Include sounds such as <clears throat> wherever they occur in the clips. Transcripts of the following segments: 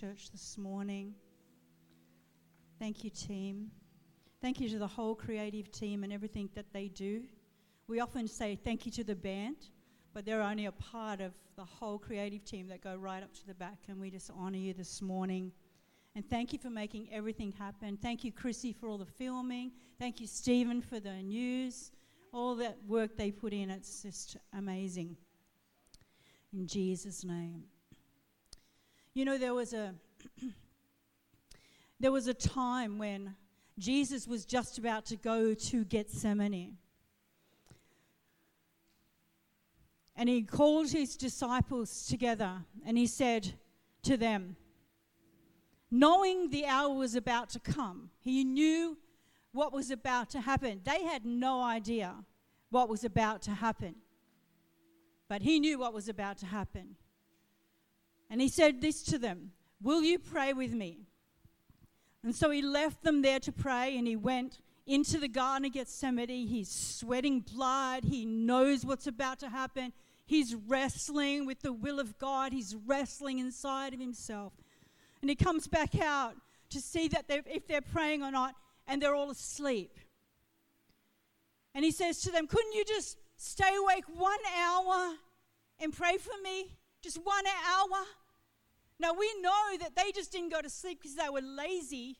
Church this morning. Thank you, team. Thank you to the whole creative team and everything that they do. We often say thank you to the band, but they're only a part of the whole creative team that go right up to the back, and we just honor you this morning. And thank you for making everything happen. Thank you, Chrissy, for all the filming. Thank you, Stephen, for the news. All that work they put in, it's just amazing. In Jesus' name. You know, there was a <clears throat> there was a time when Jesus was just about to go to Gethsemane. And he called his disciples together and he said to them, knowing the hour was about to come, he knew what was about to happen. They had no idea what was about to happen, but he knew what was about to happen. And he said this to them Will you pray with me? And so he left them there to pray and he went into the Garden of Gethsemane. He's sweating blood. He knows what's about to happen. He's wrestling with the will of God. He's wrestling inside of himself. And he comes back out to see that they're, if they're praying or not, and they're all asleep. And he says to them, Couldn't you just stay awake one hour and pray for me? Just one hour? Now, we know that they just didn't go to sleep because they were lazy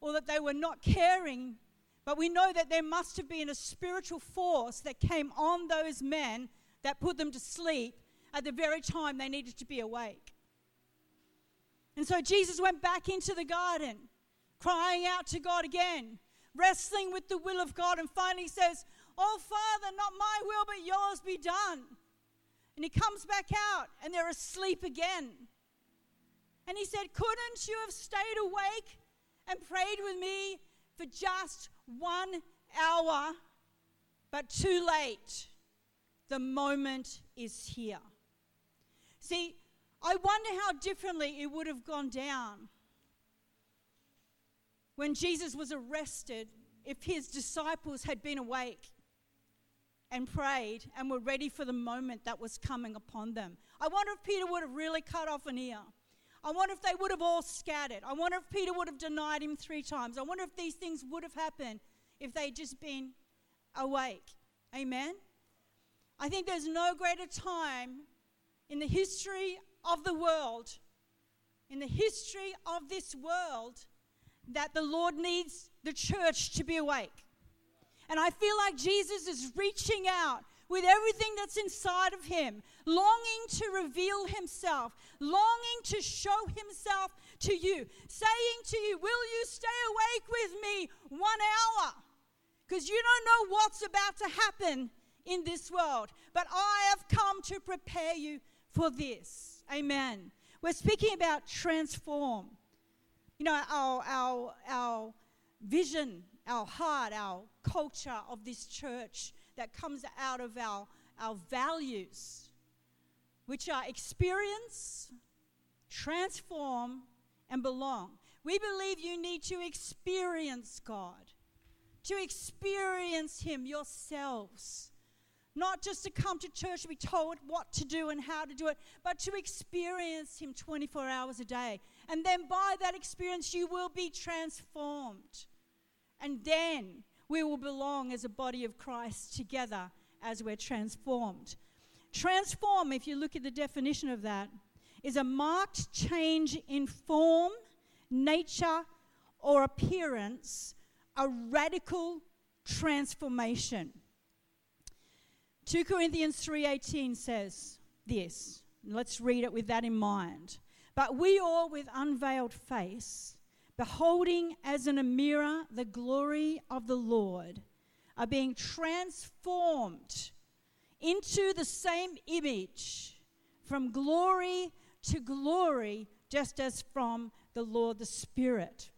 or that they were not caring, but we know that there must have been a spiritual force that came on those men that put them to sleep at the very time they needed to be awake. And so Jesus went back into the garden, crying out to God again, wrestling with the will of God, and finally says, Oh, Father, not my will, but yours be done. And he comes back out, and they're asleep again. And he said, Couldn't you have stayed awake and prayed with me for just one hour? But too late. The moment is here. See, I wonder how differently it would have gone down when Jesus was arrested if his disciples had been awake and prayed and were ready for the moment that was coming upon them. I wonder if Peter would have really cut off an ear. I wonder if they would have all scattered. I wonder if Peter would have denied him three times. I wonder if these things would have happened if they'd just been awake. Amen? I think there's no greater time in the history of the world, in the history of this world, that the Lord needs the church to be awake. And I feel like Jesus is reaching out with everything that's inside of him, longing to reveal himself, longing to show himself to you, saying to you, Will you stay awake with me one hour? Because you don't know what's about to happen in this world. But I have come to prepare you for this. Amen. We're speaking about transform. You know, our, our, our vision, our heart, our culture of this church that comes out of our, our values, which are experience, transform, and belong. We believe you need to experience God, to experience Him yourselves. Not just to come to church and be told what to do and how to do it, but to experience Him 24 hours a day. And then by that experience, you will be transformed. And then we will belong as a body of Christ together as we're transformed. Transform, if you look at the definition of that, is a marked change in form, nature, or appearance, a radical transformation. 2 Corinthians 3:18 says this. Let's read it with that in mind. But we all with unveiled face beholding as in a mirror the glory of the Lord, are being transformed into the same image from glory to glory, just as from the Lord the Spirit.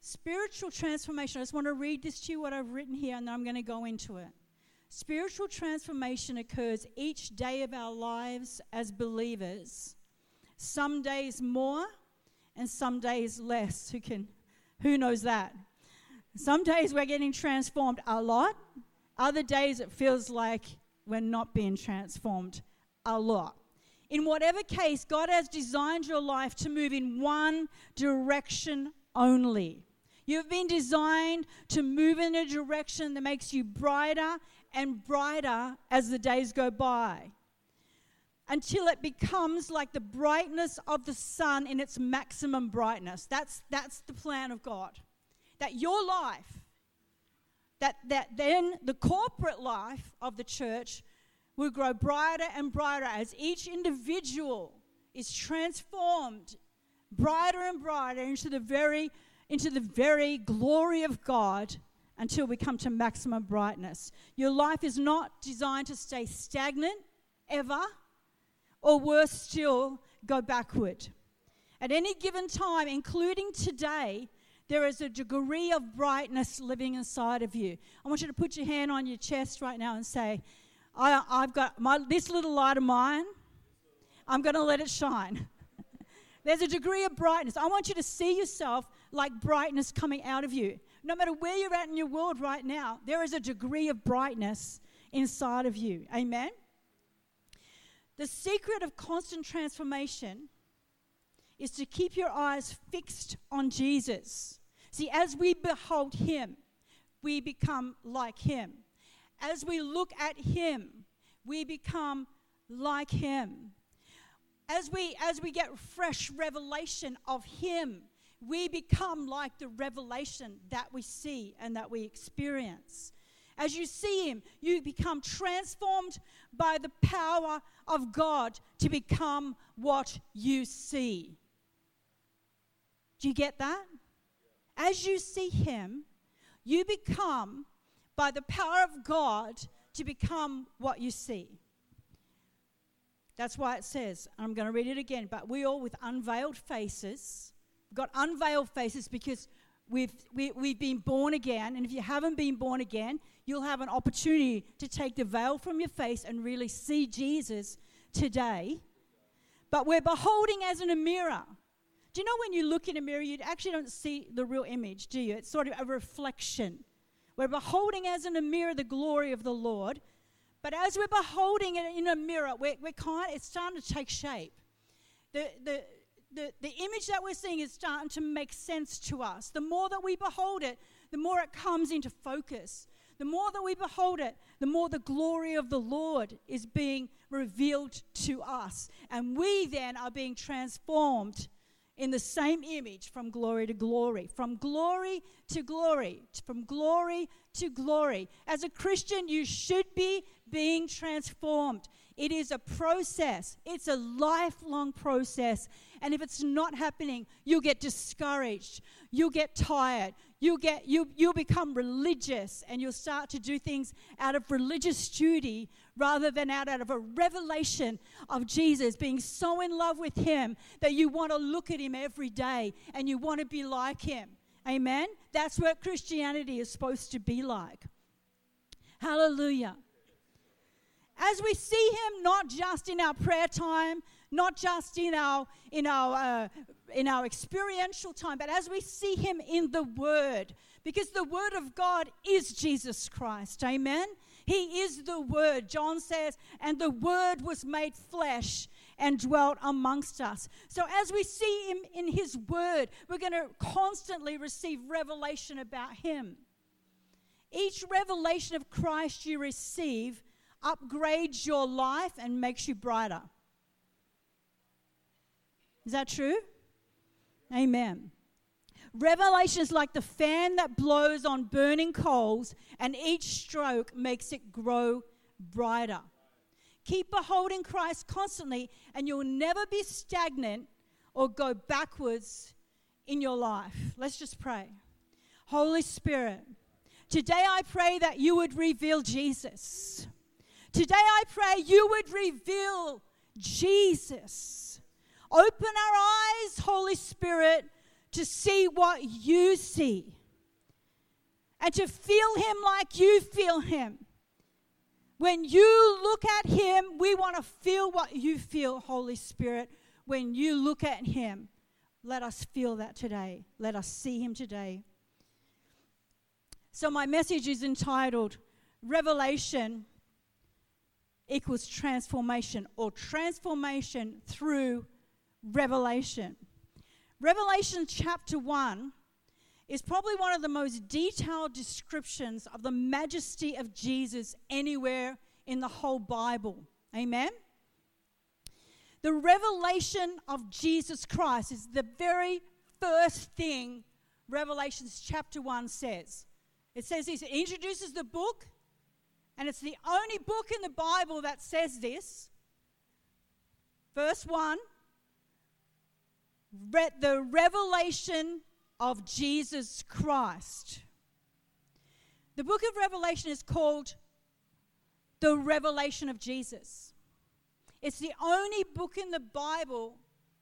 Spiritual transformation, I just want to read this to you, what I've written here, and then I'm going to go into it. Spiritual transformation occurs each day of our lives as believers. Some days more and some days less. Who can who knows that? Some days we're getting transformed a lot. Other days it feels like we're not being transformed a lot. In whatever case, God has designed your life to move in one direction only. You've been designed to move in a direction that makes you brighter and brighter as the days go by until it becomes like the brightness of the sun in its maximum brightness. That's, that's the plan of God. That your life, that, that then the corporate life of the church will grow brighter and brighter as each individual is transformed brighter and brighter into the very into the very glory of God until we come to maximum brightness. Your life is not designed to stay stagnant ever, or worse still, go backward. At any given time, including today, there is a degree of brightness living inside of you. I want you to put your hand on your chest right now and say, I, have got my, this little light of mine, I'm going to let it shine. <laughs> There's a degree of brightness. I want you to see yourself like brightness coming out of you. No matter where you're at in your world right now, there is a degree of brightness inside of you. Amen? The secret of constant transformation is to keep your eyes fixed on Jesus. See, as we behold Him, we become like Him. As we look at Him, we become like Him. As we, as we get fresh revelation of Him, we become like the revelation that we see and that we experience. As you see Him, you become transformed by the power of God to become what you see. Do you get that? As you see Him, you become, by the power of God, to become what you see. That's why it says, I'm going to read it again, but we all with unveiled faces got unveiled faces because we've, we, we've been born again. And if you haven't been born again, you'll have an opportunity to take the veil from your face and really see Jesus today. But we're beholding as in a mirror. Do you know when you look in a mirror, you actually don't see the real image, do you? It's sort of a reflection. We're beholding as in a mirror the glory of the Lord. But as we're beholding it in a mirror, we're, we're kind, it's starting to take shape. The, the, the, the image that we're seeing is starting to make sense to us. The more that we behold it, the more it comes into focus. The more that we behold it, the more the glory of the Lord is being revealed to us. And we then are being transformed in the same image from glory to glory, from glory to glory, from glory to glory. As a Christian, you should be being transformed. It is a process, it's a lifelong process. And if it's not happening, you'll get discouraged, you'll get tired, you'll, get, you, you'll become religious, and you'll start to do things out of religious duty rather than out, out of a revelation of Jesus, being so in love with Him that you want to look at Him every day and you want to be like Him. Amen? That's what Christianity is supposed to be like. Hallelujah. As we see Him not just in our prayer time, not just in our in our uh, in our experiential time, but as we see Him in the Word, because the Word of God is Jesus Christ. Amen. He is the Word. John says, and the Word was made flesh and dwelt amongst us. So as we see Him in His Word, we're going to constantly receive revelation about Him. Each revelation of Christ you receive upgrades your life and makes you brighter. Is that true? Amen. Revelation is like the fan that blows on burning coals, and each stroke makes it grow brighter. Keep beholding Christ constantly, and you'll never be stagnant or go backwards in your life. Let's just pray. Holy Spirit, today I pray that you would reveal Jesus. Today I pray you would reveal Jesus. Open our eyes, Holy Spirit, to see what you see and to feel Him like you feel Him. When you look at Him, we want to feel what you feel, Holy Spirit. When you look at Him, let us feel that today. Let us see Him today. So, my message is entitled Revelation equals transformation or transformation through revelation. Revelation chapter 1 is probably one of the most detailed descriptions of the majesty of Jesus anywhere in the whole Bible. Amen? The revelation of Jesus Christ is the very first thing Revelations chapter 1 says. It says this, it introduces the book, and it's the only book in the Bible that says this. Verse 1 the revelation of Jesus Christ. The book of Revelation is called the revelation of Jesus. It's the only book in the Bible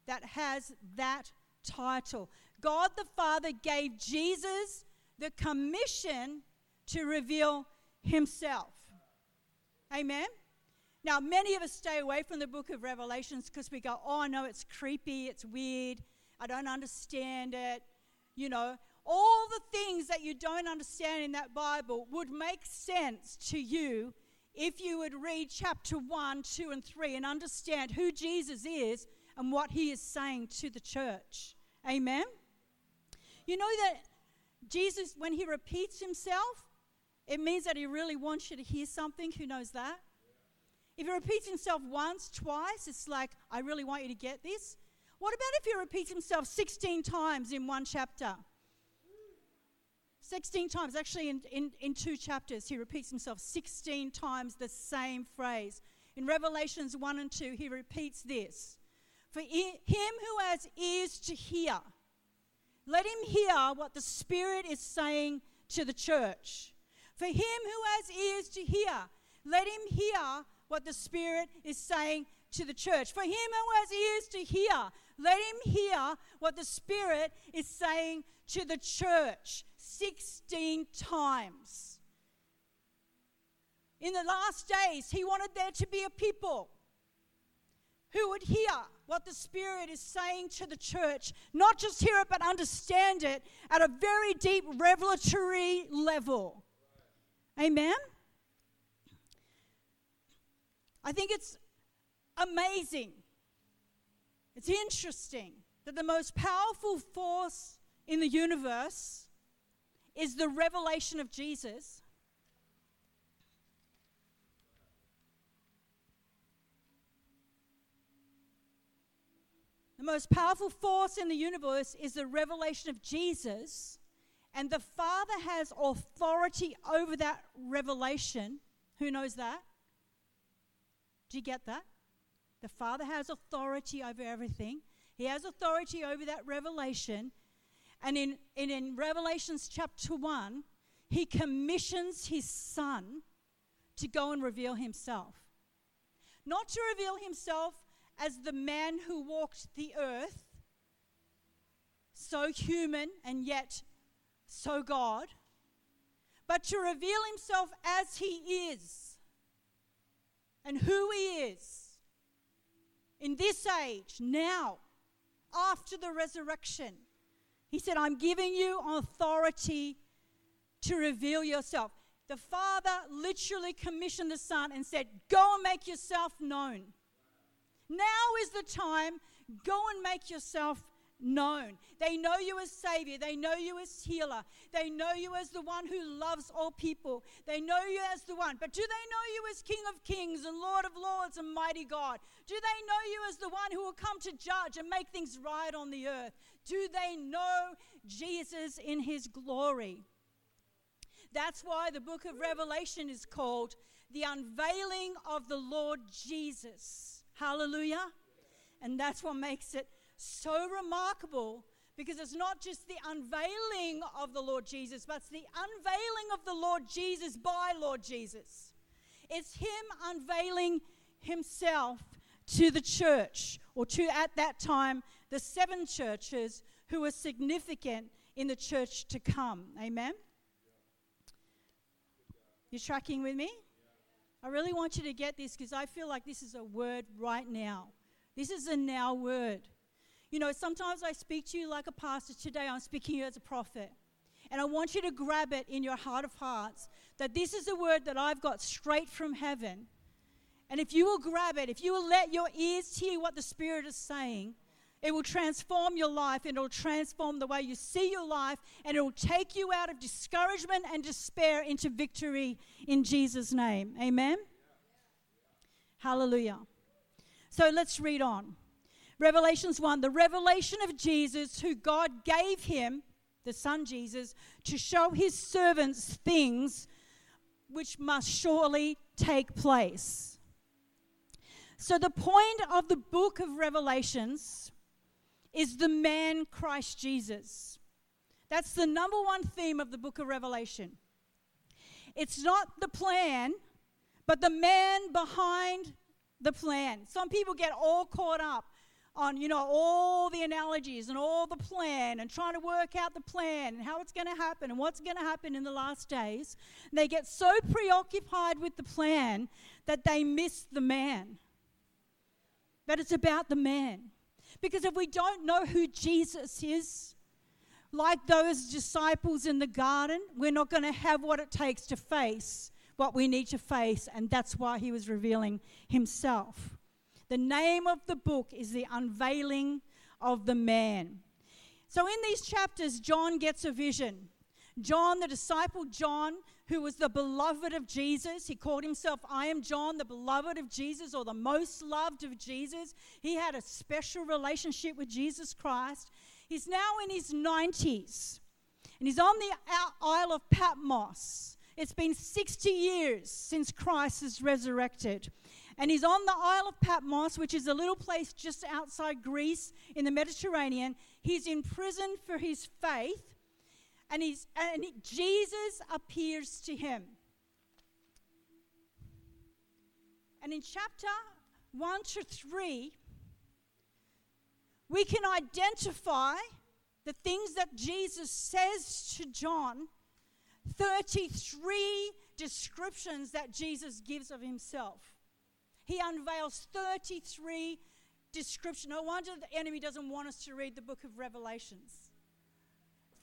that has that title. God the Father gave Jesus the commission to reveal himself. Amen? Now, many of us stay away from the book of Revelations because we go, oh, no, it's creepy, it's weird, I don't understand it. You know, all the things that you don't understand in that Bible would make sense to you if you would read chapter 1, 2, and 3 and understand who Jesus is and what he is saying to the church. Amen? You know that Jesus, when he repeats himself, it means that he really wants you to hear something. Who knows that? If he repeats himself once, twice, it's like, I really want you to get this. What about if he repeats himself 16 times in one chapter? 16 times, actually, in, in, in two chapters, he repeats himself 16 times the same phrase. In Revelations 1 and 2, he repeats this For him who has ears to hear, let him hear what the Spirit is saying to the church. For him who has ears to hear, let him hear what the Spirit is saying to the church. For him who has ears to hear, let him hear what the Spirit is saying to the church. 16 times. In the last days, he wanted there to be a people who would hear what the Spirit is saying to the church, not just hear it, but understand it at a very deep revelatory level. Amen? I think it's amazing, it's interesting that the most powerful force in the universe is the revelation of Jesus. The most powerful force in the universe is the revelation of Jesus, and the Father has authority over that revelation. Who knows that? Do you get that? The Father has authority over everything. He has authority over that revelation, and in, in, in Revelations chapter 1, he commissions his son to go and reveal himself. Not to reveal himself as the man who walked the earth, so human and yet so God, but to reveal himself as he is and who he is in this age, now, after the resurrection. He said, I'm giving you authority to reveal yourself. The Father literally commissioned the Son and said, Go and make yourself known. Now is the time. Go and make yourself known. They know you as Savior. They know you as healer. They know you as the one who loves all people. They know you as the one. But do they know you as King of Kings and Lord of Lords and Mighty God? Do they know you as the one who will come to judge and make things right on the earth? Do they know Jesus in his glory? That's why the book of Revelation is called the unveiling of the Lord Jesus. Hallelujah. And that's what makes it so remarkable because it's not just the unveiling of the Lord Jesus, but it's the unveiling of the Lord Jesus by Lord Jesus. It's Him unveiling Himself to the church, or to at that time, the seven churches who were significant in the church to come. Amen? You tracking with me? I really want you to get this because I feel like this is a word right now. This is a now word. You know, sometimes I speak to you like a pastor. Today I'm speaking to you as a prophet. And I want you to grab it in your heart of hearts that this is a word that I've got straight from heaven. And if you will grab it, if you will let your ears hear what the Spirit is saying, it will transform your life and it will transform the way you see your life and it will take you out of discouragement and despair into victory in Jesus' name. Amen? Hallelujah. So let's read on. Revelations 1 the revelation of Jesus, who God gave him, the Son Jesus, to show his servants things which must surely take place. So, the point of the book of Revelations is the man Christ Jesus. That's the number one theme of the book of Revelation. It's not the plan, but the man behind the plan. Some people get all caught up on, you know, all the analogies and all the plan and trying to work out the plan and how it's going to happen and what's going to happen in the last days. They get so preoccupied with the plan that they miss the man. But it's about the man. Because if we don't know who Jesus is, like those disciples in the garden, we're not going to have what it takes to face what we need to face, and that's why he was revealing himself. The name of the book is The Unveiling of the Man. So, in these chapters, John gets a vision. John, the disciple John, who was the beloved of Jesus, he called himself, I am John, the beloved of Jesus, or the most loved of Jesus. He had a special relationship with Jesus Christ. He's now in his 90s, and he's on the Isle of Patmos. It's been 60 years since Christ is resurrected. And he's on the Isle of Patmos, which is a little place just outside Greece in the Mediterranean. He's in prison for his faith, and, he's, and Jesus appears to him. And in chapter 1 to 3, we can identify the things that Jesus says to John 33 descriptions that Jesus gives of himself he unveils 33 descriptions. No wonder the enemy doesn't want us to read the book of Revelations.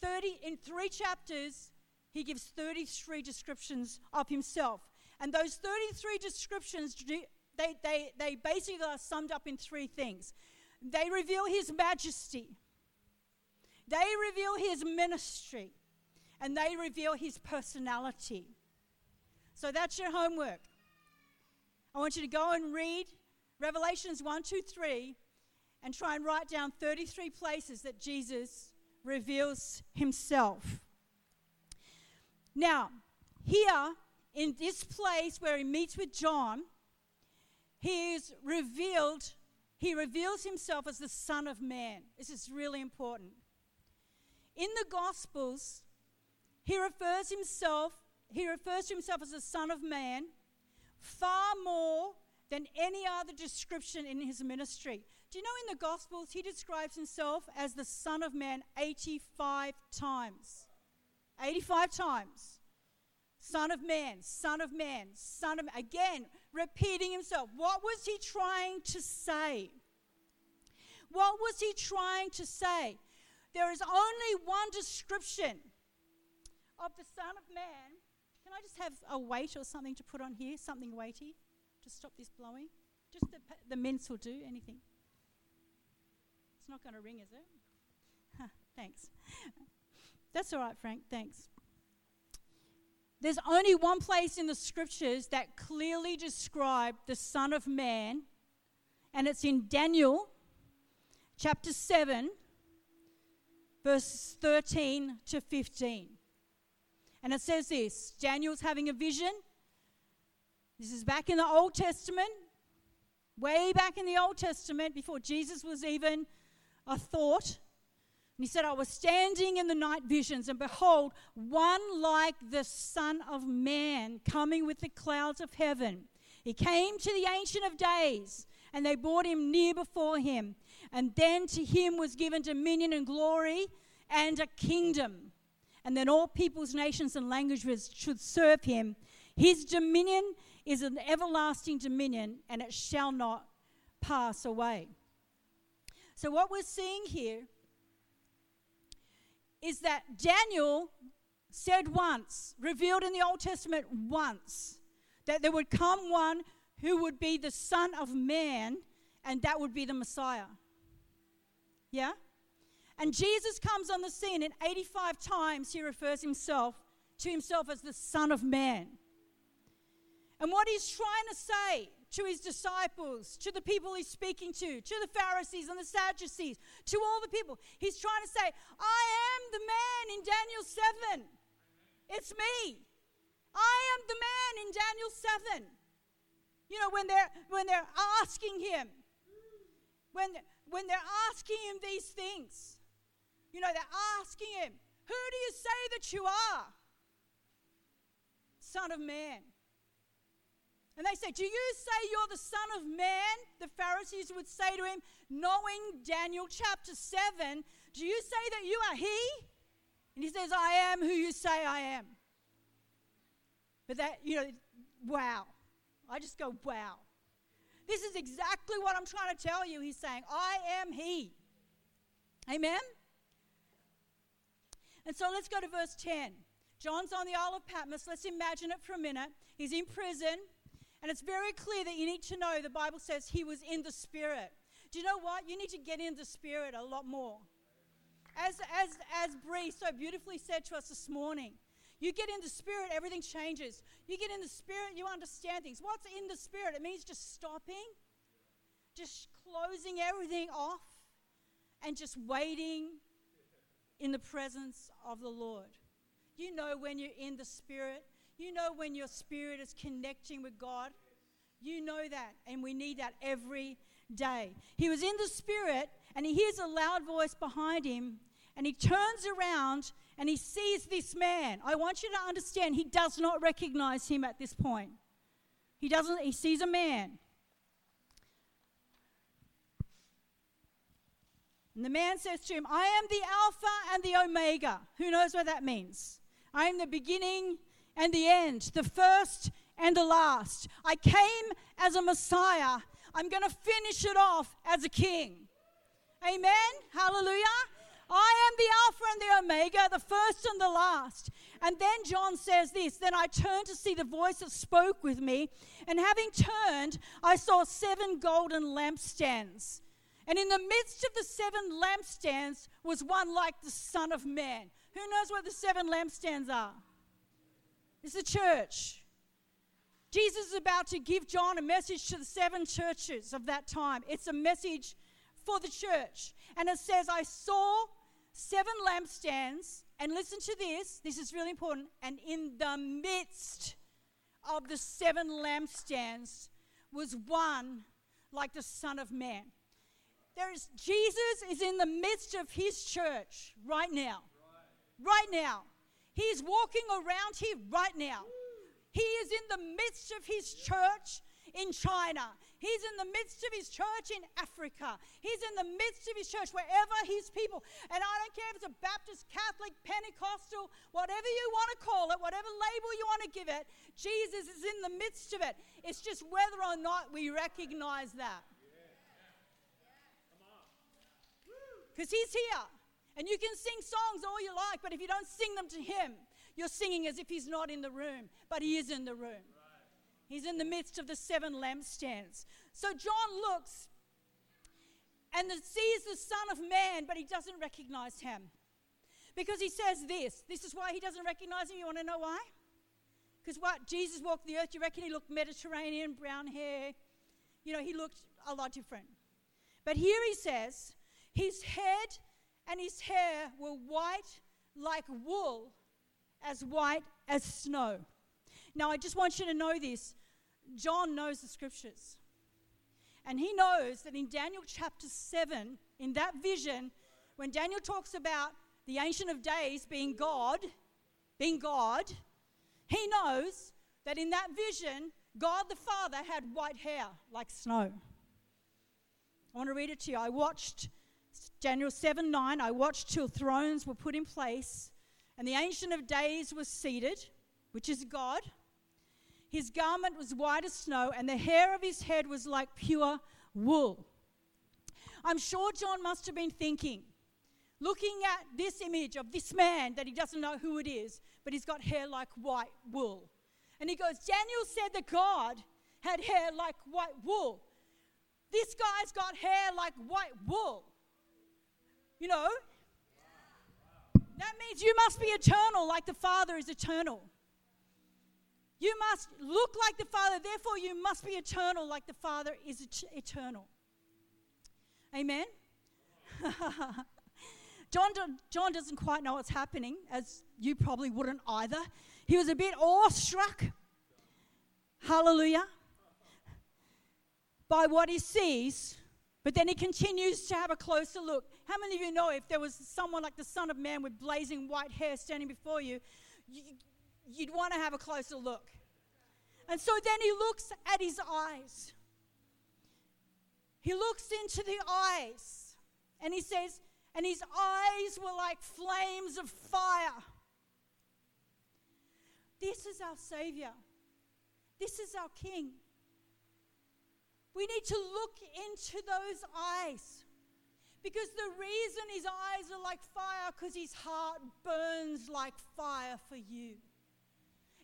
30 in three chapters, he gives 33 descriptions of himself. And those 33 descriptions, they, they, they basically are summed up in three things. They reveal his majesty, they reveal his ministry, and they reveal his personality. So that's your homework. I want you to go and read Revelations 1, 2, 3 and try and write down 33 places that Jesus reveals himself. Now, here in this place where he meets with John, he is revealed, he reveals himself as the Son of Man. This is really important. In the Gospels, he refers himself, he refers to himself as the Son of Man far more than any other description in his ministry. Do you know in the Gospels he describes himself as the Son of Man 85 times? 85 times. Son of Man, Son of Man, Son of Man. Again, repeating himself. What was he trying to say? What was he trying to say? There is only one description of the Son of Man I just have a weight or something to put on here? Something weighty to stop this blowing? Just the, the mints will do, anything. It's not going to ring, is it? Thanks. That's all right, Frank. Thanks. There's only one place in the scriptures that clearly describe the Son of Man, and it's in Daniel chapter 7, verses 13 to 15. And it says this Daniel's having a vision. This is back in the Old Testament, way back in the Old Testament, before Jesus was even a thought. And he said, I was standing in the night visions, and behold, one like the Son of Man coming with the clouds of heaven. He came to the Ancient of Days and they brought him near before him. And then to him was given dominion and glory and a kingdom. And then all peoples, nations, and languages should serve him. His dominion is an everlasting dominion, and it shall not pass away. So, what we're seeing here is that Daniel said once, revealed in the Old Testament once, that there would come one who would be the Son of Man, and that would be the Messiah. Yeah? And Jesus comes on the scene, and 85 times he refers himself to himself as the Son of Man. And what he's trying to say to his disciples, to the people he's speaking to, to the Pharisees and the Sadducees, to all the people, he's trying to say, I am the man in Daniel 7. It's me. I am the man in Daniel 7. You know, when they're, when they're asking him, when, when they're asking him these things, you know, they're asking him, Who do you say that you are? Son of Man. And they say, Do you say you're the Son of Man? The Pharisees would say to him, knowing Daniel chapter 7, Do you say that you are He? And he says, I am who you say I am. But that, you know, wow. I just go, wow. This is exactly what I'm trying to tell you. He's saying, I am He. Amen? And so let's go to verse 10. John's on the Isle of Patmos. Let's imagine it for a minute. He's in prison, and it's very clear that you need to know the Bible says he was in the Spirit. Do you know what? You need to get in the Spirit a lot more. As, as, as Bree so beautifully said to us this morning, you get in the Spirit, everything changes. You get in the Spirit, you understand things. What's in the Spirit? It means just stopping, just closing everything off, and just waiting in the presence of the Lord. You know when you're in the Spirit, you know when your spirit is connecting with God. You know that, and we need that every day. He was in the Spirit, and he hears a loud voice behind him, and he turns around and he sees this man. I want you to understand, he does not recognize him at this point. He doesn't, he sees a man. And the man says to him, I am the Alpha and the Omega. Who knows what that means? I am the beginning and the end, the first and the last. I came as a Messiah. I'm going to finish it off as a king. Amen. Hallelujah. I am the Alpha and the Omega, the first and the last. And then John says this Then I turned to see the voice that spoke with me, and having turned, I saw seven golden lampstands. And in the midst of the seven lampstands was one like the Son of Man. Who knows what the seven lampstands are? It's the church. Jesus is about to give John a message to the seven churches of that time. It's a message for the church. And it says, I saw seven lampstands, and listen to this, this is really important. And in the midst of the seven lampstands was one like the Son of Man. There is Jesus is in the midst of his church right now. Right, now. He's walking around here right now. He is in the midst of his church in China. He's in the midst of his church in Africa. He's in the midst of his church wherever his people. And I don't care if it's a Baptist, Catholic, Pentecostal, whatever you want to call it, whatever label you want to give it, Jesus is in the midst of it. It's just whether or not we recognize that. Because he's here. And you can sing songs all you like, but if you don't sing them to him, you're singing as if he's not in the room, but he is in the room. He's in the midst of the seven lampstands. So John looks and sees the Son of Man, but he doesn't recognize him. Because he says this. This is why he doesn't recognize him. You want to know why? Because what? Jesus walked the earth. You reckon he looked Mediterranean, brown hair? You know, he looked a lot different. But here he says, his head and his hair were white like wool, as white as snow. Now, I just want you to know this. John knows the scriptures. And he knows that in Daniel chapter 7, in that vision, when Daniel talks about the Ancient of Days being God, being God, he knows that in that vision, God the Father had white hair like snow. I want to read it to you. I watched Daniel 7 9. I watched till thrones were put in place, and the Ancient of Days was seated, which is God. His garment was white as snow, and the hair of his head was like pure wool. I'm sure John must have been thinking, looking at this image of this man that he doesn't know who it is, but he's got hair like white wool. And he goes, Daniel said that God had hair like white wool. This guy's got hair like white wool. You know? That means you must be eternal like the Father is eternal. You must look like the Father, therefore, you must be eternal like the Father is et- eternal. Amen? <laughs> John, John doesn't quite know what's happening, as you probably wouldn't either. He was a bit awestruck. Hallelujah. By what he sees, but then he continues to have a closer look. How many of you know if there was someone like the Son of Man with blazing white hair standing before you, you you'd want to have a closer look? And so then he looks at his eyes. He looks into the eyes and he says, and his eyes were like flames of fire. This is our Savior. This is our King. We need to look into those eyes. Because the reason his eyes are like fire, because his heart burns like fire for you.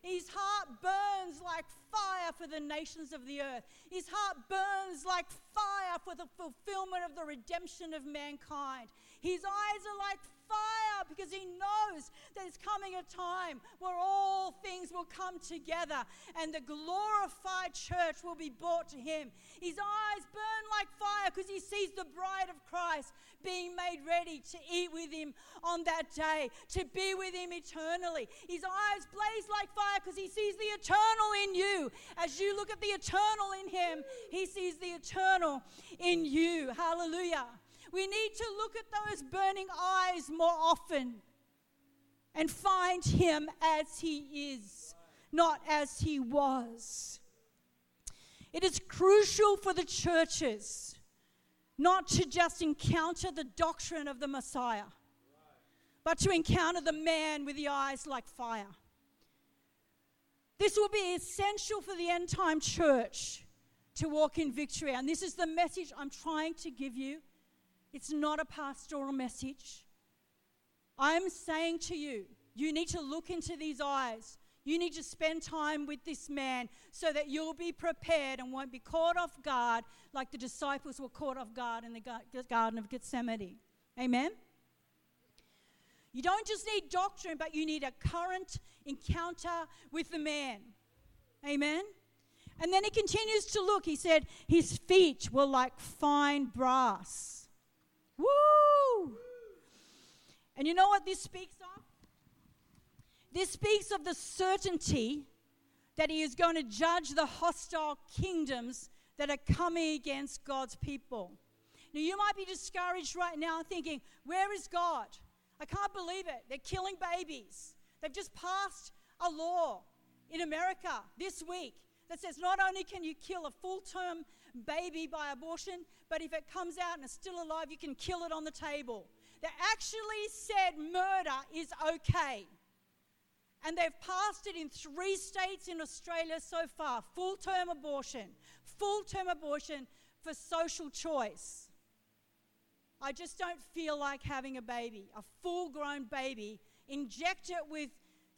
His heart burns like fire for the nations of the earth. His heart burns like fire for the fulfillment of the redemption of mankind. His eyes are like fire because he knows that it's coming a time where all things will come together and the glorified church will be brought to him. His eyes burn like fire because he sees the bride of Christ being made ready to eat with him on that day, to be with him eternally. His eyes blaze like fire because he sees the eternal in you. As you look at the eternal in him, he sees the eternal in you. Hallelujah. We need to look at those burning eyes more often and find Him as He is, not as He was. It is crucial for the churches not to just encounter the doctrine of the Messiah, but to encounter the man with the eyes like fire. This will be essential for the end time church to walk in victory. And this is the message I'm trying to give you it's not a pastoral message. I'm saying to you, you need to look into these eyes. You need to spend time with this man so that you'll be prepared and won't be caught off guard like the disciples were caught off guard in the Garden of Gethsemane. Amen? You don't just need doctrine, but you need a current encounter with the man. Amen? And then he continues to look. He said, His feet were like fine brass Woo! And you know what this speaks of? This speaks of the certainty that he is going to judge the hostile kingdoms that are coming against God's people. Now, you might be discouraged right now thinking, Where is God? I can't believe it. They're killing babies. They've just passed a law in America this week that says not only can you kill a full term baby by abortion, but if it comes out and it's still alive, you can kill it on the table. They actually said murder is okay. And they've passed it in three states in Australia so far full term abortion, full term abortion for social choice. I just don't feel like having a baby, a full grown baby, inject it with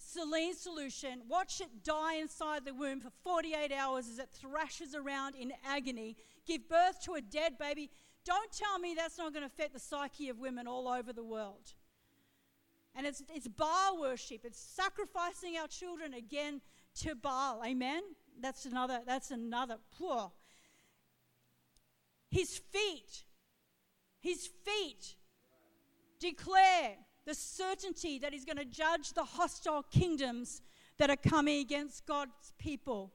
saline solution, watch it die inside the womb for 48 hours as it thrashes around in agony, give birth to a dead baby. Don't tell me that's not going to affect the psyche of women all over the world. And it's, it's Baal worship. It's sacrificing our children again to Baal. Amen? That's another, that's another. Poor. His feet, his feet declare the certainty that he's going to judge the hostile kingdoms that are coming against God's people.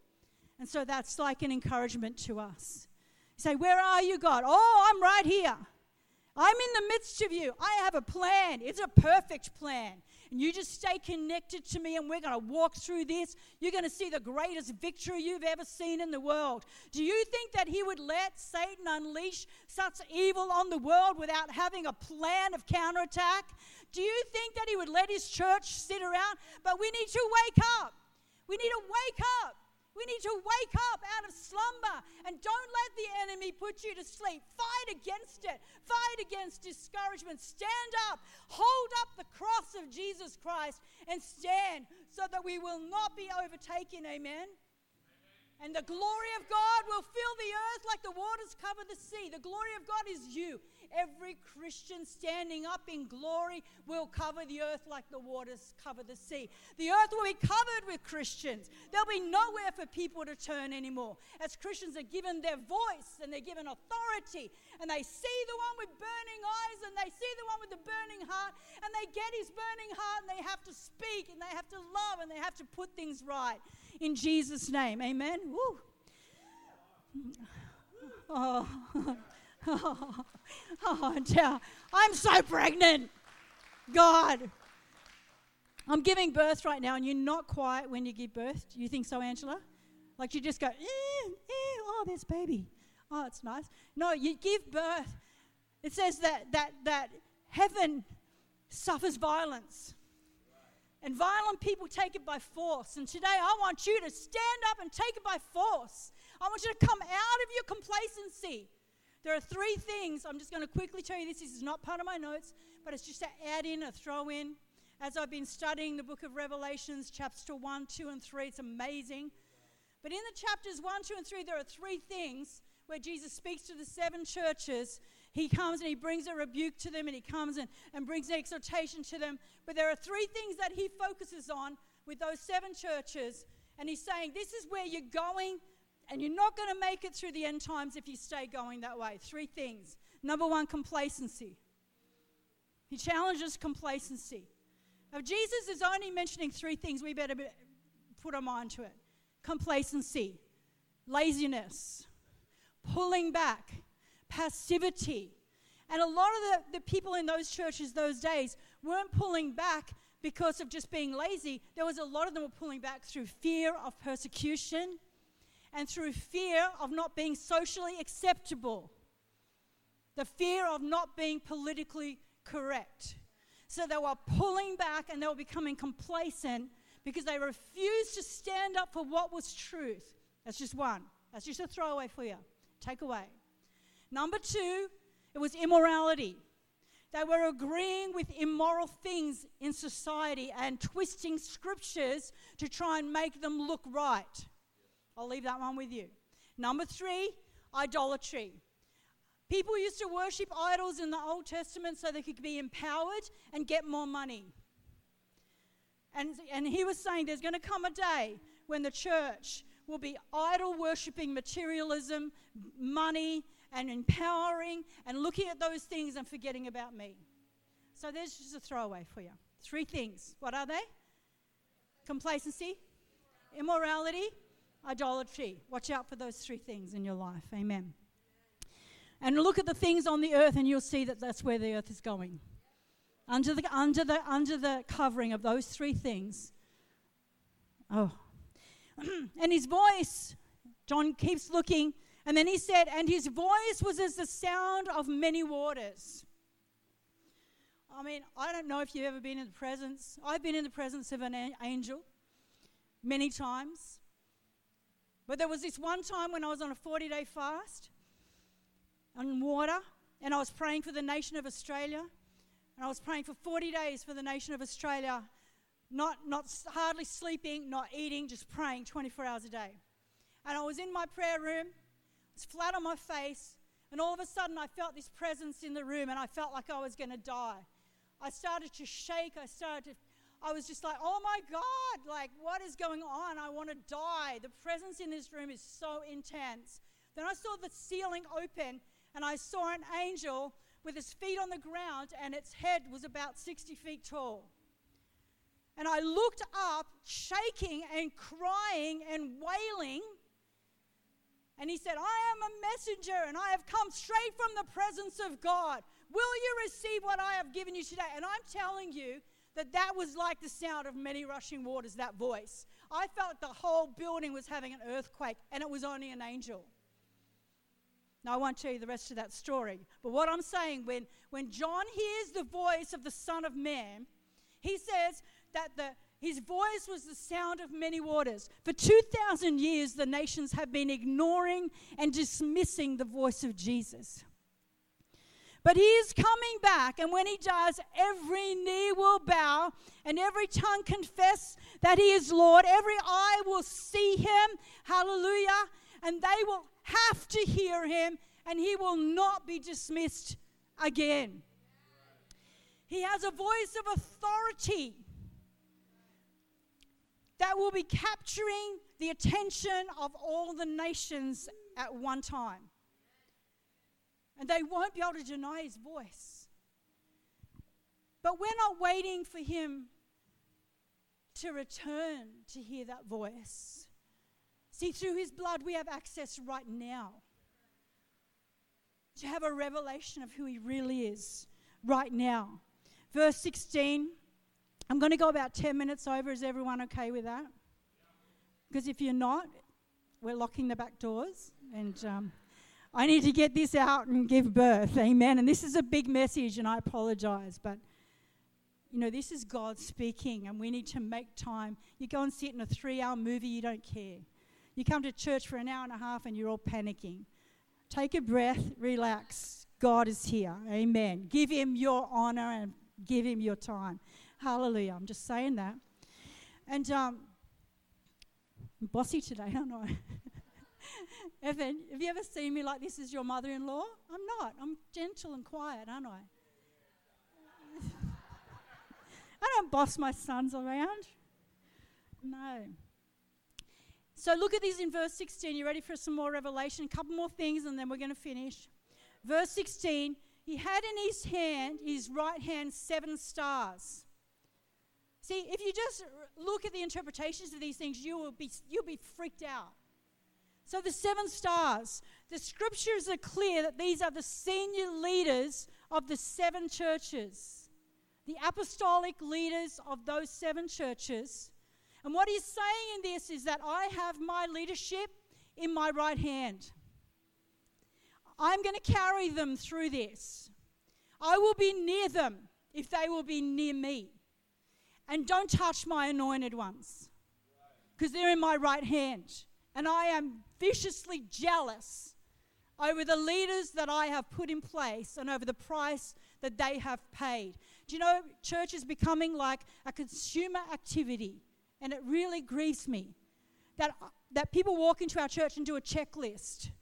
And so that's like an encouragement to us. You say, Where are you, God? Oh, I'm right here. I'm in the midst of you. I have a plan. It's a perfect plan. and you just stay connected to me, and we're going to walk through this, you're going to see the greatest victory you've ever seen in the world. Do you think that He would let Satan unleash such evil on the world without having a plan of counterattack? Do you think that He would let His church sit around? But we need to wake up. We need to wake up. We need to wake up out of slumber and don't let the enemy put you to sleep. Fight against it. Fight against discouragement. Stand up. Hold up the cross of Jesus Christ and stand so that we will not be overtaken. Amen. And the glory of God will fill the earth like the waters cover the sea. The glory of God is you. Every Christian standing up in glory will cover the earth like the waters cover the sea. The earth will be covered with Christians. There'll be nowhere for people to turn anymore. As Christians are given their voice and they're given authority, and they see the one with burning eyes and they see the one with the burning heart, and they get his burning heart and they have to speak and they have to love and they have to put things right. In Jesus' name, amen. Woo. Oh. <laughs> <laughs> oh, oh I'm so pregnant. God. I'm giving birth right now, and you're not quiet when you give birth. Do you think so, Angela? Like you just go, eh, eh, oh, there's baby. Oh, it's nice. No, you give birth. It says that that that heaven suffers violence. And violent people take it by force. And today I want you to stand up and take it by force. I want you to come out of your complacency. There are three things. I'm just going to quickly tell you this. This is not part of my notes, but it's just to add in, a throw in. As I've been studying the book of Revelations, chapter 1, 2, and 3, it's amazing. But in the chapters 1, 2, and 3, there are three things where Jesus speaks to the seven churches. He comes and he brings a rebuke to them, and he comes and, and brings an exhortation to them. But there are three things that he focuses on with those seven churches. And he's saying, This is where you're going and you're not going to make it through the end times if you stay going that way. Three things. Number one, complacency. He challenges complacency. If Jesus is only mentioning three things, we better put our mind to it complacency, laziness, pulling back, passivity. And a lot of the, the people in those churches those days weren't pulling back because of just being lazy. There was a lot of them were pulling back through fear of persecution, and through fear of not being socially acceptable, the fear of not being politically correct. So they were pulling back and they were becoming complacent because they refused to stand up for what was truth. That's just one. That's just a throwaway for you. Take away. Number two, it was immorality. They were agreeing with immoral things in society and twisting scriptures to try and make them look right. I'll leave that one with you. Number three, idolatry. People used to worship idols in the Old Testament so they could be empowered and get more money. And, and he was saying there's going to come a day when the church will be idol worshiping materialism, money, and empowering and looking at those things and forgetting about me. So there's just a throwaway for you. Three things. What are they? Complacency, immorality, idolatry. Watch out for those three things in your life. Amen. And look at the things on the earth, and you'll see that that's where the earth is going. Under the, under the, under the covering of those three things. Oh. <clears throat> and his voice, John keeps looking, and then he said, and his voice was as the sound of many waters. I mean, I don't know if you've ever been in the presence. I've been in the presence of an angel many times. But there was this one time when I was on a 40 day fast on water, and I was praying for the nation of Australia. And I was praying for 40 days for the nation of Australia, not, not hardly sleeping, not eating, just praying 24 hours a day. And I was in my prayer room, I was flat on my face, and all of a sudden I felt this presence in the room, and I felt like I was going to die. I started to shake, I started to I was just like, oh my God, like, what is going on? I want to die. The presence in this room is so intense. Then I saw the ceiling open, and I saw an angel with his feet on the ground, and its head was about 60 feet tall. And I looked up, shaking and crying and wailing. And he said, I am a messenger, and I have come straight from the presence of God. Will you receive what I have given you today? And I'm telling you, that that was like the sound of many rushing waters, that voice. I felt the whole building was having an earthquake, and it was only an angel. Now, I won't tell you the rest of that story, but what I'm saying, when, when John hears the voice of the Son of Man, he says that the, his voice was the sound of many waters. For 2,000 years, the nations have been ignoring and dismissing the voice of Jesus. But he is coming back, and when he does, every knee will bow and every tongue confess that he is Lord. Every eye will see him. Hallelujah. And they will have to hear him, and he will not be dismissed again. He has a voice of authority that will be capturing the attention of all the nations at one time. And they won't be able to deny his voice. But we're not waiting for him to return to hear that voice. See, through his blood, we have access right now to have a revelation of who he really is right now. Verse 16 I'm going to go about 10 minutes over. Is everyone okay with that? Because if you're not, we're locking the back doors. And um, I need to get this out and give birth. Amen. And this is a big message, and I apologize. But, you know, this is God speaking, and we need to make time. You go and sit in a three hour movie, you don't care. You come to church for an hour and a half, and you're all panicking. Take a breath, relax. God is here. Amen. Give him your honor and give him your time. Hallelujah. I'm just saying that. And um, I'm bossy today, <laughs> aren't I? Evan, have you ever seen me like this as your mother in law? I'm not. I'm gentle and quiet, aren't I? <laughs> I don't boss my sons around. No. So look at these in verse 16. You ready for some more revelation? A couple more things and then we're going to finish. Verse 16 He had in his hand, his right hand, seven stars. See, if you just look at the interpretations of these things, you will be, you'll be freaked out. So, the seven stars, the scriptures are clear that these are the senior leaders of the seven churches, the apostolic leaders of those seven churches. And what he's saying in this is that I have my leadership in my right hand. I'm going to carry them through this. I will be near them if they will be near me. And don't touch my anointed ones because they're in my right hand. And I am viciously jealous over the leaders that I have put in place and over the price that they have paid. Do you know, church is becoming like a consumer activity, and it really grieves me that, that people walk into our church and do a checklist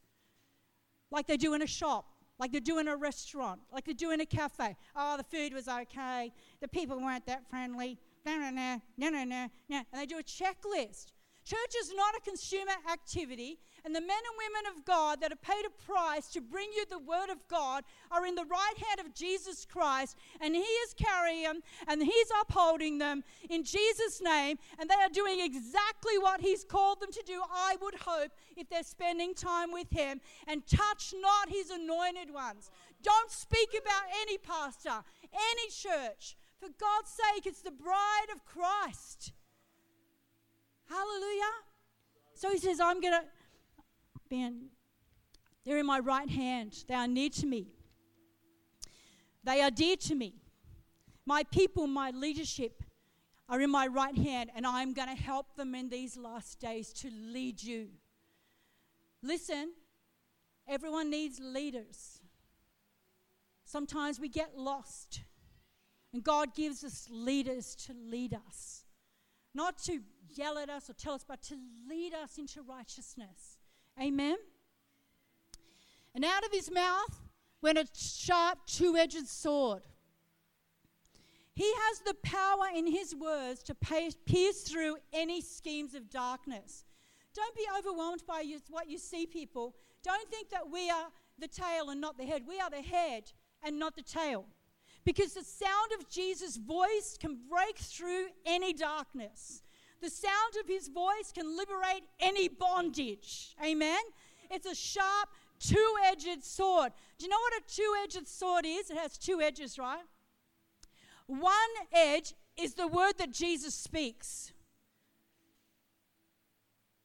like they do in a shop, like they do in a restaurant, like they do in a cafe. Oh, the food was okay, the people weren't that friendly, no, no, no, no, no, no. And they do a checklist. Church is not a consumer activity, and the men and women of God that have paid a price to bring you the Word of God are in the right hand of Jesus Christ, and He is carrying them and He's upholding them in Jesus' name, and they are doing exactly what He's called them to do, I would hope, if they're spending time with Him. And touch not His anointed ones. Don't speak about any pastor, any church. For God's sake, it's the bride of Christ. Hallelujah. So he says, I'm going to, Ben, they're in my right hand. They are near to me. They are dear to me. My people, my leadership are in my right hand, and I'm going to help them in these last days to lead you. Listen, everyone needs leaders. Sometimes we get lost. And God gives us leaders to lead us, not to yell at us or tell us, but to lead us into righteousness. Amen. And out of his mouth went a sharp, two edged sword. He has the power in his words to pierce through any schemes of darkness. Don't be overwhelmed by what you see, people. Don't think that we are the tail and not the head. We are the head and not the tail because the sound of Jesus' voice can break through any darkness. The sound of his voice can liberate any bondage. Amen? It's a sharp, two edged sword. Do you know what a two edged sword is? It has two edges, right? One edge is the word that Jesus speaks.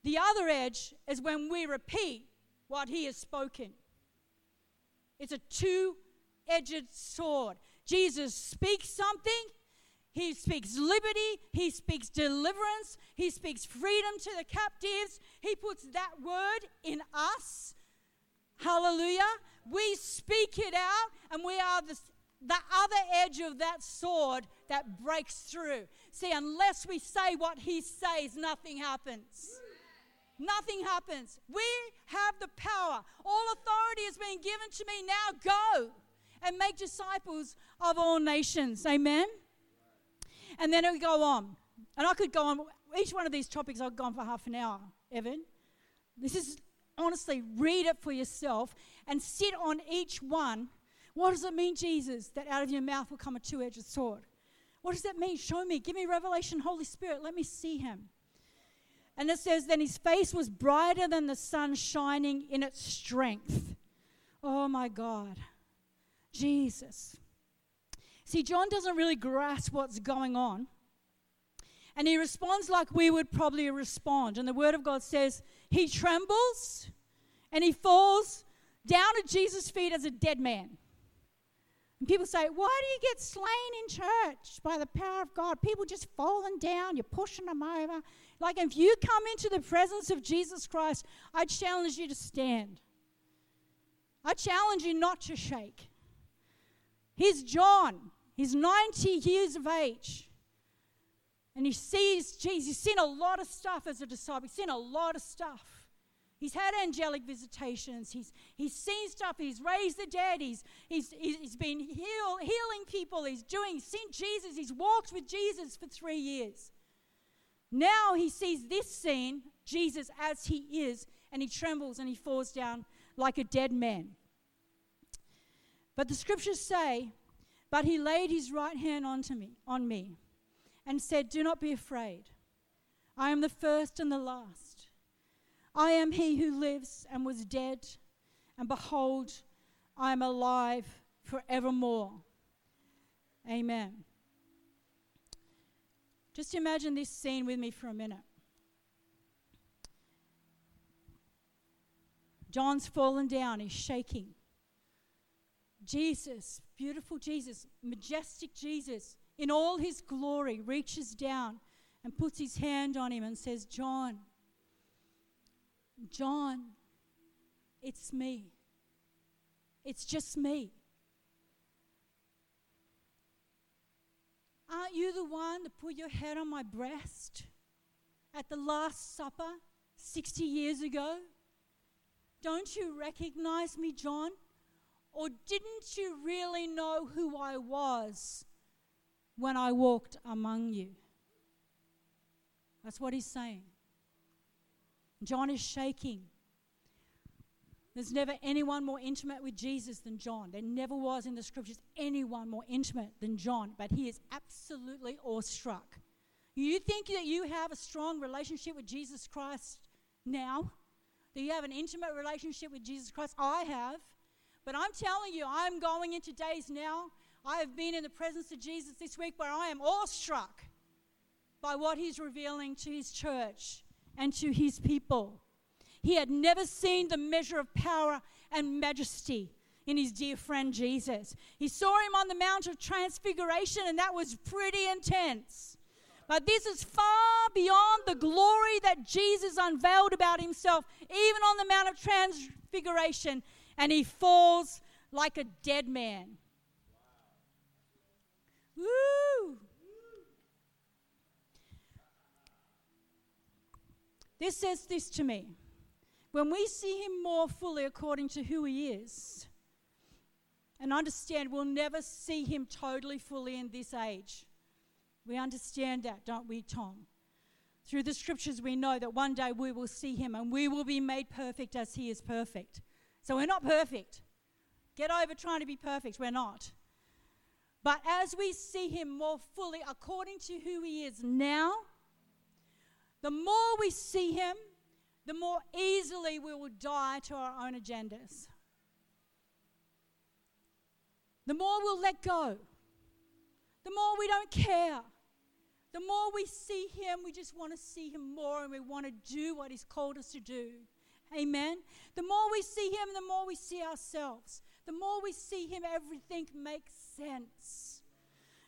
The other edge is when we repeat what he has spoken. It's a two edged sword. Jesus speaks something, he speaks liberty, he speaks deliverance, he speaks freedom to the captives. He puts that word in us. Hallelujah. We speak it out, and we are the, the other edge of that sword that breaks through. See, unless we say what he says, nothing happens. Nothing happens. We have the power. All authority has been given to me. Now go and make disciples of all nations. Amen. And then we go on. And I could go on. Each one of these topics, I've gone for half an hour, Evan. This is honestly, read it for yourself and sit on each one. What does it mean, Jesus, that out of your mouth will come a two edged sword? What does that mean? Show me. Give me revelation, Holy Spirit. Let me see him. And it says, Then his face was brighter than the sun shining in its strength. Oh my God. Jesus. See, John doesn't really grasp what's going on. And he responds like we would probably respond. And the Word of God says, He trembles and he falls down at Jesus' feet as a dead man. And people say, Why do you get slain in church by the power of God? People just falling down, you're pushing them over. Like, if you come into the presence of Jesus Christ, I challenge you to stand. I challenge you not to shake. He's John. He's 90 years of age. And he sees Jesus. He's seen a lot of stuff as a disciple. He's seen a lot of stuff. He's had angelic visitations. He's, he's seen stuff. He's raised the dead. He's, he's, he's been heal, healing people. He's doing, seen Jesus. He's walked with Jesus for three years. Now he sees this scene, Jesus as he is, and he trembles and he falls down like a dead man. But the scriptures say, But he laid his right hand onto me, on me and said, Do not be afraid. I am the first and the last. I am he who lives and was dead, and behold, I am alive forevermore. Amen. Just imagine this scene with me for a minute. John's fallen down, he's shaking. Jesus, beautiful Jesus, majestic Jesus, in all his glory, reaches down and puts his hand on him and says, John, John, it's me. It's just me. Aren't you the one that put your head on my breast at the Last Supper 60 years ago? Don't you recognize me, John? Or didn't you really know who I was when I walked among you? That's what he's saying. John is shaking. There's never anyone more intimate with Jesus than John. There never was in the scriptures anyone more intimate than John, but he is absolutely awestruck. You think that you have a strong relationship with Jesus Christ now? Do you have an intimate relationship with Jesus Christ? I have. But I'm telling you, I'm going into days now. I have been in the presence of Jesus this week where I am awestruck by what he's revealing to his church and to his people. He had never seen the measure of power and majesty in his dear friend Jesus. He saw him on the Mount of Transfiguration, and that was pretty intense. But this is far beyond the glory that Jesus unveiled about himself, even on the Mount of Transfiguration and he falls like a dead man. Woo! This says this to me. When we see him more fully according to who he is, and understand we'll never see him totally fully in this age. We understand that, don't we, Tom? Through the scriptures, we know that one day we will see him and we will be made perfect as he is perfect. So we're not perfect. Get over trying to be perfect. We're not. But as we see him more fully according to who he is now, the more we see him, the more easily we will die to our own agendas. The more we'll let go, the more we don't care. the more we see Him, we just want to see Him more and we want to do what He's called us to do. Amen. The more we see Him, the more we see ourselves. The more we see Him, everything makes sense.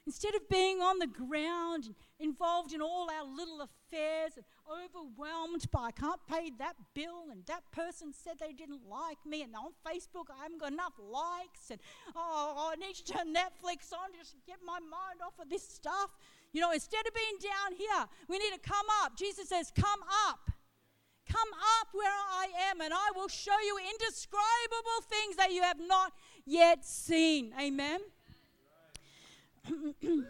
Instead of being on the ground, and involved in all our little affairs, and overwhelmed by I can't pay that bill, and that person said they didn't like me, and on Facebook I haven't got enough likes, and oh, I need to turn Netflix on just to get my mind off of this stuff. You know, instead of being down here, we need to come up. Jesus says, Come up. Come up where I am, and I will show you indescribable things that you have not yet seen. Amen. <clears throat> you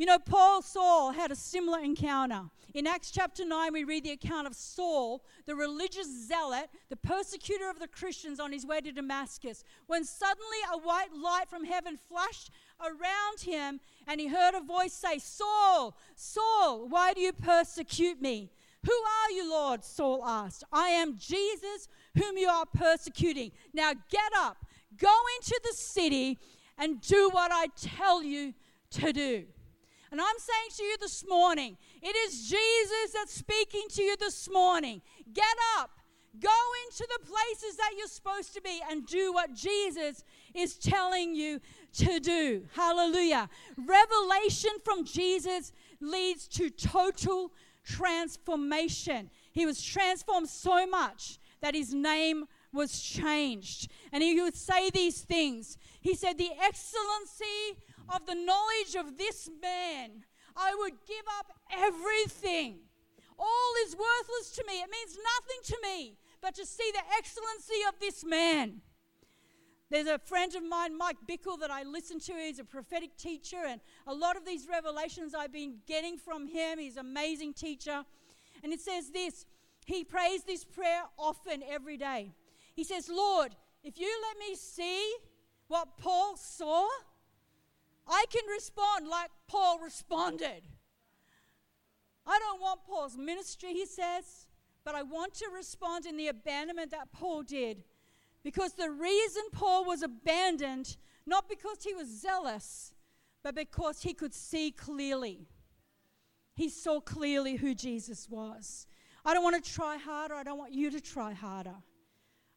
know, Paul Saul had a similar encounter. In Acts chapter 9, we read the account of Saul, the religious zealot, the persecutor of the Christians on his way to Damascus, when suddenly a white light from heaven flashed around him, and he heard a voice say, Saul, Saul, why do you persecute me? Who are you, Lord? Saul asked. I am Jesus, whom you are persecuting. Now get up, go into the city, and do what I tell you to do. And I'm saying to you this morning, it is Jesus that's speaking to you this morning. Get up, go into the places that you're supposed to be, and do what Jesus is telling you to do. Hallelujah. Revelation from Jesus leads to total transformation. He was transformed so much that his name was changed. And he would say these things. He said, The excellency of the knowledge of this man, I would give up everything. All is worthless to me. It means nothing to me but to see the excellency of this man. There's a friend of mine, Mike Bickle, that I listen to. He's a prophetic teacher, and a lot of these revelations I've been getting from him. He's an amazing teacher. And it says this he prays this prayer often every day. He says, Lord, if you let me see what Paul saw, I can respond like Paul responded. I don't want Paul's ministry, he says, but I want to respond in the abandonment that Paul did. Because the reason Paul was abandoned, not because he was zealous, but because he could see clearly. He saw clearly who Jesus was. I don't want to try harder. I don't want you to try harder.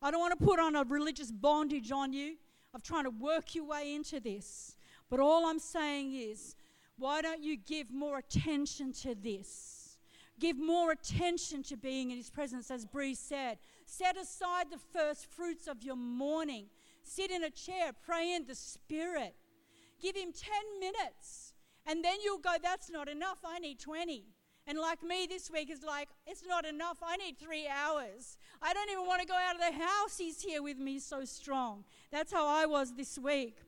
I don't want to put on a religious bondage on you of trying to work your way into this. But all I'm saying is, why don't you give more attention to this? Give more attention to being in His presence, as Bree said. Set aside the first fruits of your morning. Sit in a chair, pray in the Spirit. Give Him 10 minutes, and then you'll go, That's not enough. I need 20. And like me this week is like, It's not enough. I need three hours. I don't even want to go out of the house. He's here with me so strong. That's how I was this week.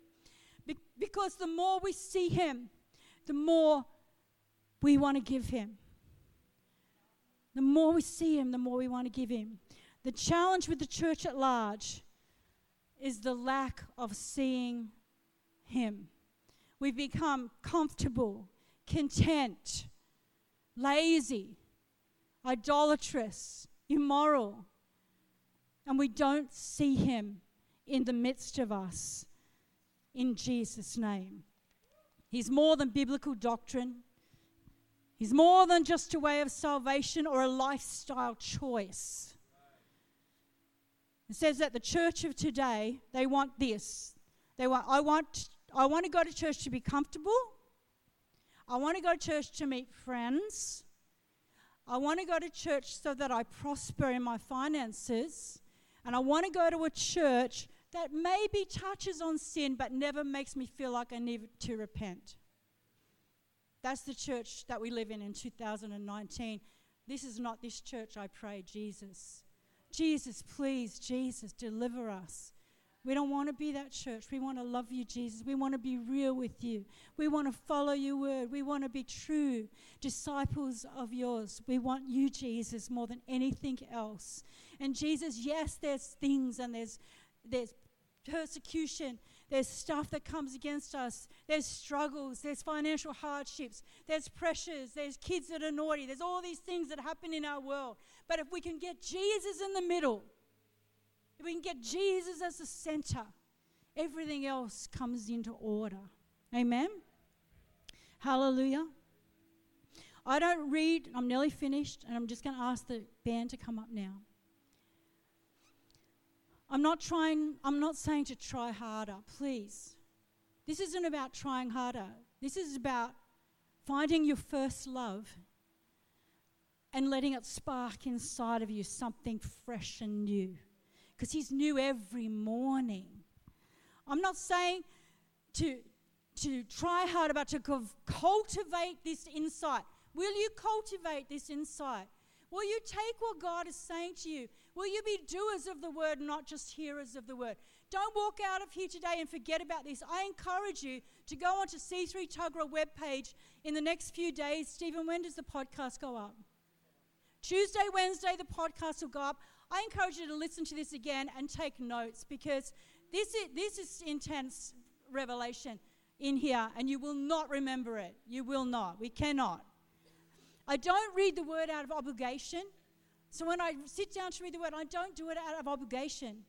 Be- because the more we see Him, the more we want to give Him. The more we see Him, the more we want to give Him. The challenge with the church at large is the lack of seeing Him. We've become comfortable, content, lazy, idolatrous, immoral, and we don't see Him in the midst of us in Jesus' name. He's more than biblical doctrine. He's more than just a way of salvation or a lifestyle choice. It says that the church of today, they want this. They want, I want, I want to go to church to be comfortable. I want to go to church to meet friends. I want to go to church so that I prosper in my finances. And I want to go to a church that maybe touches on sin but never makes me feel like I need to repent. That's the church that we live in in 2019. This is not this church, I pray, Jesus. Jesus, please, Jesus, deliver us. We don't want to be that church. We want to love you, Jesus. We want to be real with you. We want to follow your word. We want to be true disciples of yours. We want you, Jesus, more than anything else. And Jesus, yes, there's things and there's there's persecution, there's stuff that comes against us, there's struggles, there's financial hardships, there's pressures, there's kids that are naughty, there's all these things that happen in our world. But if we can get Jesus in the middle, if we can get Jesus as the center, everything else comes into order. Amen? Hallelujah. I don't read, I'm nearly finished, and I'm just going to ask the band to come up now. I'm not trying, I'm not saying to try harder, please. This isn't about trying harder. This is about finding your first love and letting it spark inside of you something fresh and new. Because He's new every morning. I'm not saying to, to try harder, but to cultivate this insight. Will you cultivate this insight? Will you take what God is saying to you? Will you be doers of the word, not just hearers of the word? Don't walk out of here today and forget about this. I encourage you to go onto C3 Tuggerah webpage in the next few days. Stephen, when does the podcast go up? Tuesday, Wednesday, the podcast will go up. I encourage you to listen to this again and take notes because this is, this is intense revelation in here, and you will not remember it. You will not. We cannot. I don't read the word out of obligation. So when I sit down to read the word, I don't do it out of obligation.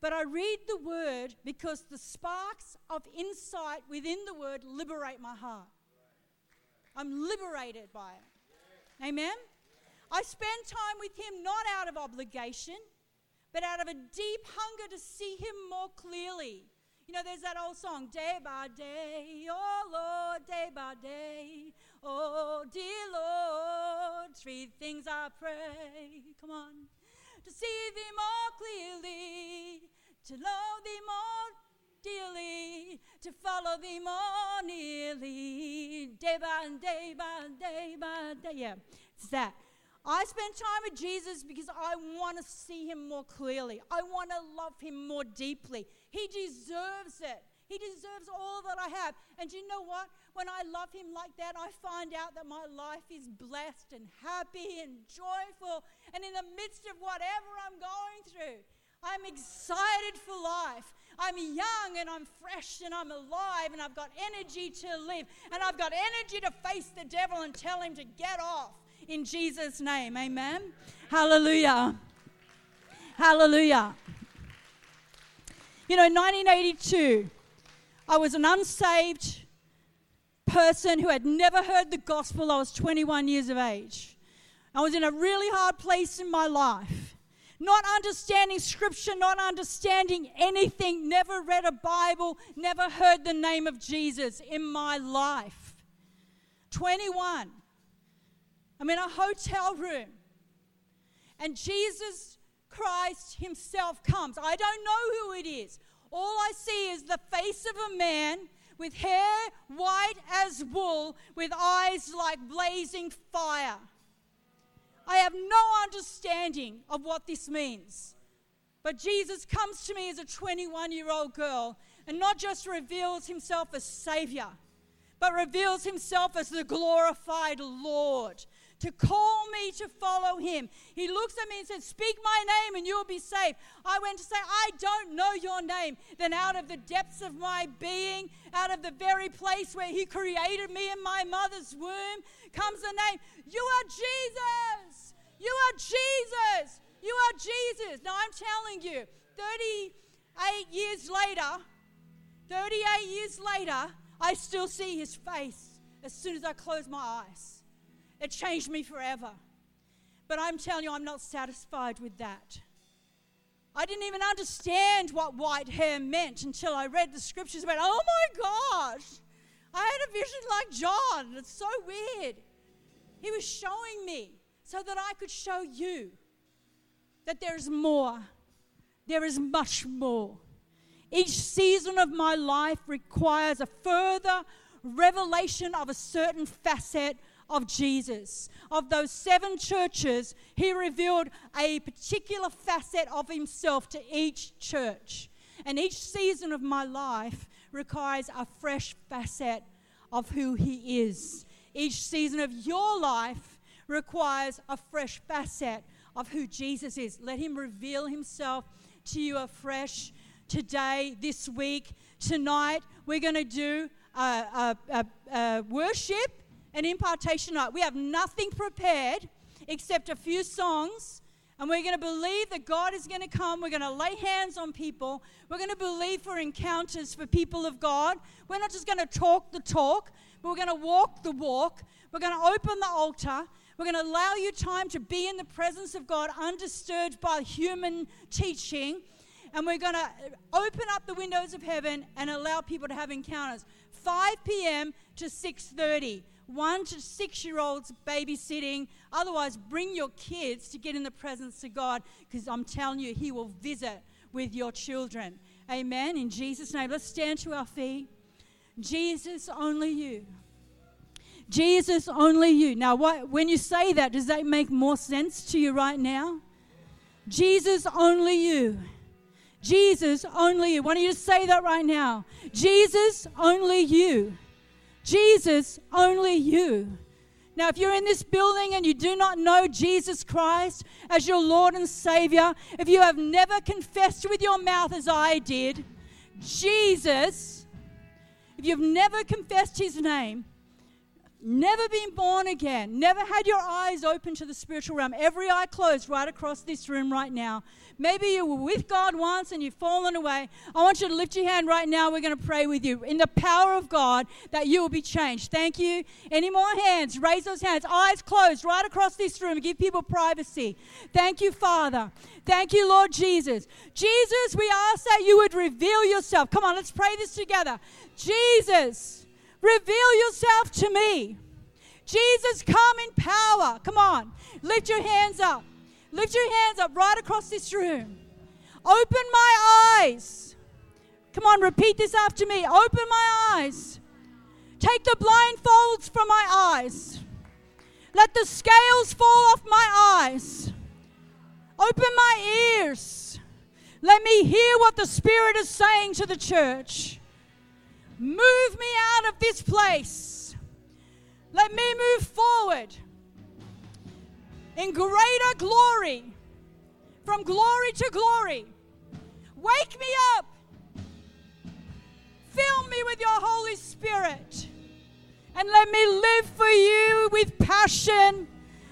But I read the word because the sparks of insight within the word liberate my heart. I'm liberated by it. Amen? I spend time with Him not out of obligation, but out of a deep hunger to see Him more clearly. You know, there's that old song, Day by Day, oh Lord, day by day, oh dear Lord, three things I pray. Come on. To see Thee more clearly, to know Thee more dearly, to follow Thee more nearly, day by day by day by day. Yeah, it's that. I spend time with Jesus because I want to see him more clearly. I want to love him more deeply. He deserves it. He deserves all that I have. And you know what? When I love him like that, I find out that my life is blessed and happy and joyful. And in the midst of whatever I'm going through, I'm excited for life. I'm young and I'm fresh and I'm alive and I've got energy to live and I've got energy to face the devil and tell him to get off in Jesus' name. Amen. Hallelujah. Hallelujah. You know, 1982, I was an unsaved person who had never heard the gospel. I was 21 years of age. I was in a really hard place in my life. Not understanding scripture, not understanding anything, never read a Bible, never heard the name of Jesus in my life. 21. I'm in a hotel room. And Jesus Christ Himself comes. I don't know who it is. All I see is the face of a man with hair white as wool, with eyes like blazing fire. I have no understanding of what this means. But Jesus comes to me as a 21 year old girl and not just reveals himself as Savior, but reveals himself as the glorified Lord, to call me to follow him. He looks at me and says, Speak my name and you'll be saved. I went to say, I don't know your name. Then, out of the depths of my being, out of the very place where he created me in my mother's womb, comes the name. You are Jesus. You are Jesus. You are Jesus. Now, I'm telling you, 38 years later, 38 years later, I still see his face as soon as I close my eyes. It changed me forever. But I'm telling you, I'm not satisfied with that. I didn't even understand what white hair meant until I read the scriptures about, oh my gosh, I had a vision like John. It's so weird. He was showing me so that I could show you that there's more. There is much more. Each season of my life requires a further revelation of a certain facet of Jesus. Of those seven churches, he revealed a particular facet of himself to each church. And each season of my life requires a fresh facet of who he is. Each season of your life requires a fresh facet of who Jesus is. Let him reveal himself to you afresh today, this week, tonight. We're going to do a, worship an impartation night. We have nothing prepared except a few songs. And we're going to believe that God is going to come. We're going to lay hands on people. We're going to believe for encounters for people of God. We're not just going to talk the talk, but We're going to walk the walk. We're going to open the altar. We're going to allow you time to be in the presence of God, undisturbed by human teaching. And we're going to uh, open up the windows of heaven and allow people to have encounters. 5 p.m. to 6:30. One to six year olds babysitting. Otherwise, bring your kids to get in the presence of God because I'm telling you, He will visit with your children. Amen. In Jesus' name, let's stand to our feet. Jesus, only you. Jesus, only you. Now, what, when you say that, does that make more sense to you right now? Jesus, only you. Jesus, only you. Why don't you just say that right now? Jesus, only you. Jesus, only you. Now, if you're in this building and you do not know Jesus Christ as your Lord and Savior, if you have never confessed with your mouth as I did, Jesus, if you've never confessed His name, never been born again, never had your eyes open to the spiritual realm, every eye closed right across this room right now. Maybe you were with God once and you've fallen away. I want you to lift your hand right now. We're going to pray with you in the power of God that you will be changed. Thank you. Any more hands? Raise those hands. Eyes closed right across this room. Give people privacy. Thank you, Father. Thank you, Lord Jesus. Jesus, we ask that you would reveal yourself. Come on, let's pray this together. Jesus, reveal yourself to me. Jesus, come in power. Come on, lift your hands up. Lift your hands up right across this room. Open my eyes. Come on, repeat this after me. Open my eyes. Take the blindfolds from my eyes. Let the scales fall off my eyes. Open my ears. Let me hear what the Spirit is saying to the church. Move me out of this place. Let me move forward in greater glory, from glory to glory. Wake me up. Fill me with your Holy Spirit. And let me live for you with passion.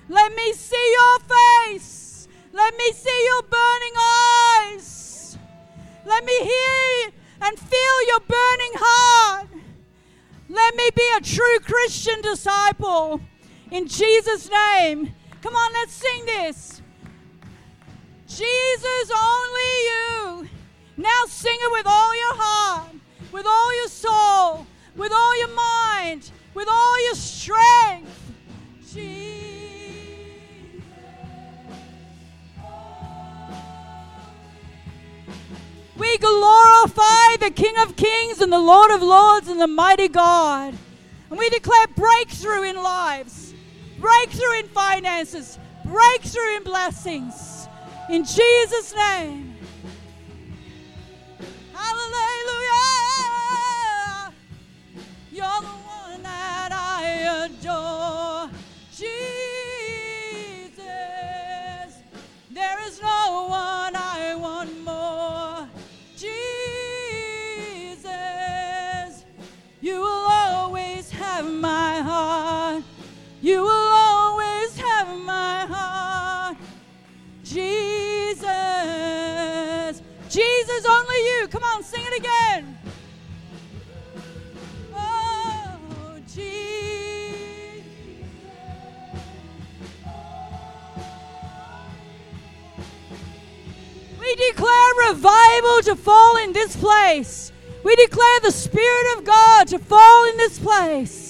Let me see your face. Let me see your burning eyes. Let me hear and feel your burning heart. Let me be a true Christian disciple. In Jesus' name. Come on, let's sing this. Jesus, only you. Now sing it with all your heart, with all your soul, with all your mind, with all your strength. Jesus. We glorify the King of Kings and the Lord of Lords and the mighty God. And we declare breakthrough in lives, breakthrough in finances, breakthrough in blessings. In Jesus' name. Hallelujah. You're the one that I adore. Jesus. There is no one You will always have my heart. Jesus. Jesus, only you. Come on, sing it again. Oh, Jesus. We declare revival to fall in this place. We declare the Spirit of God to fall in this place.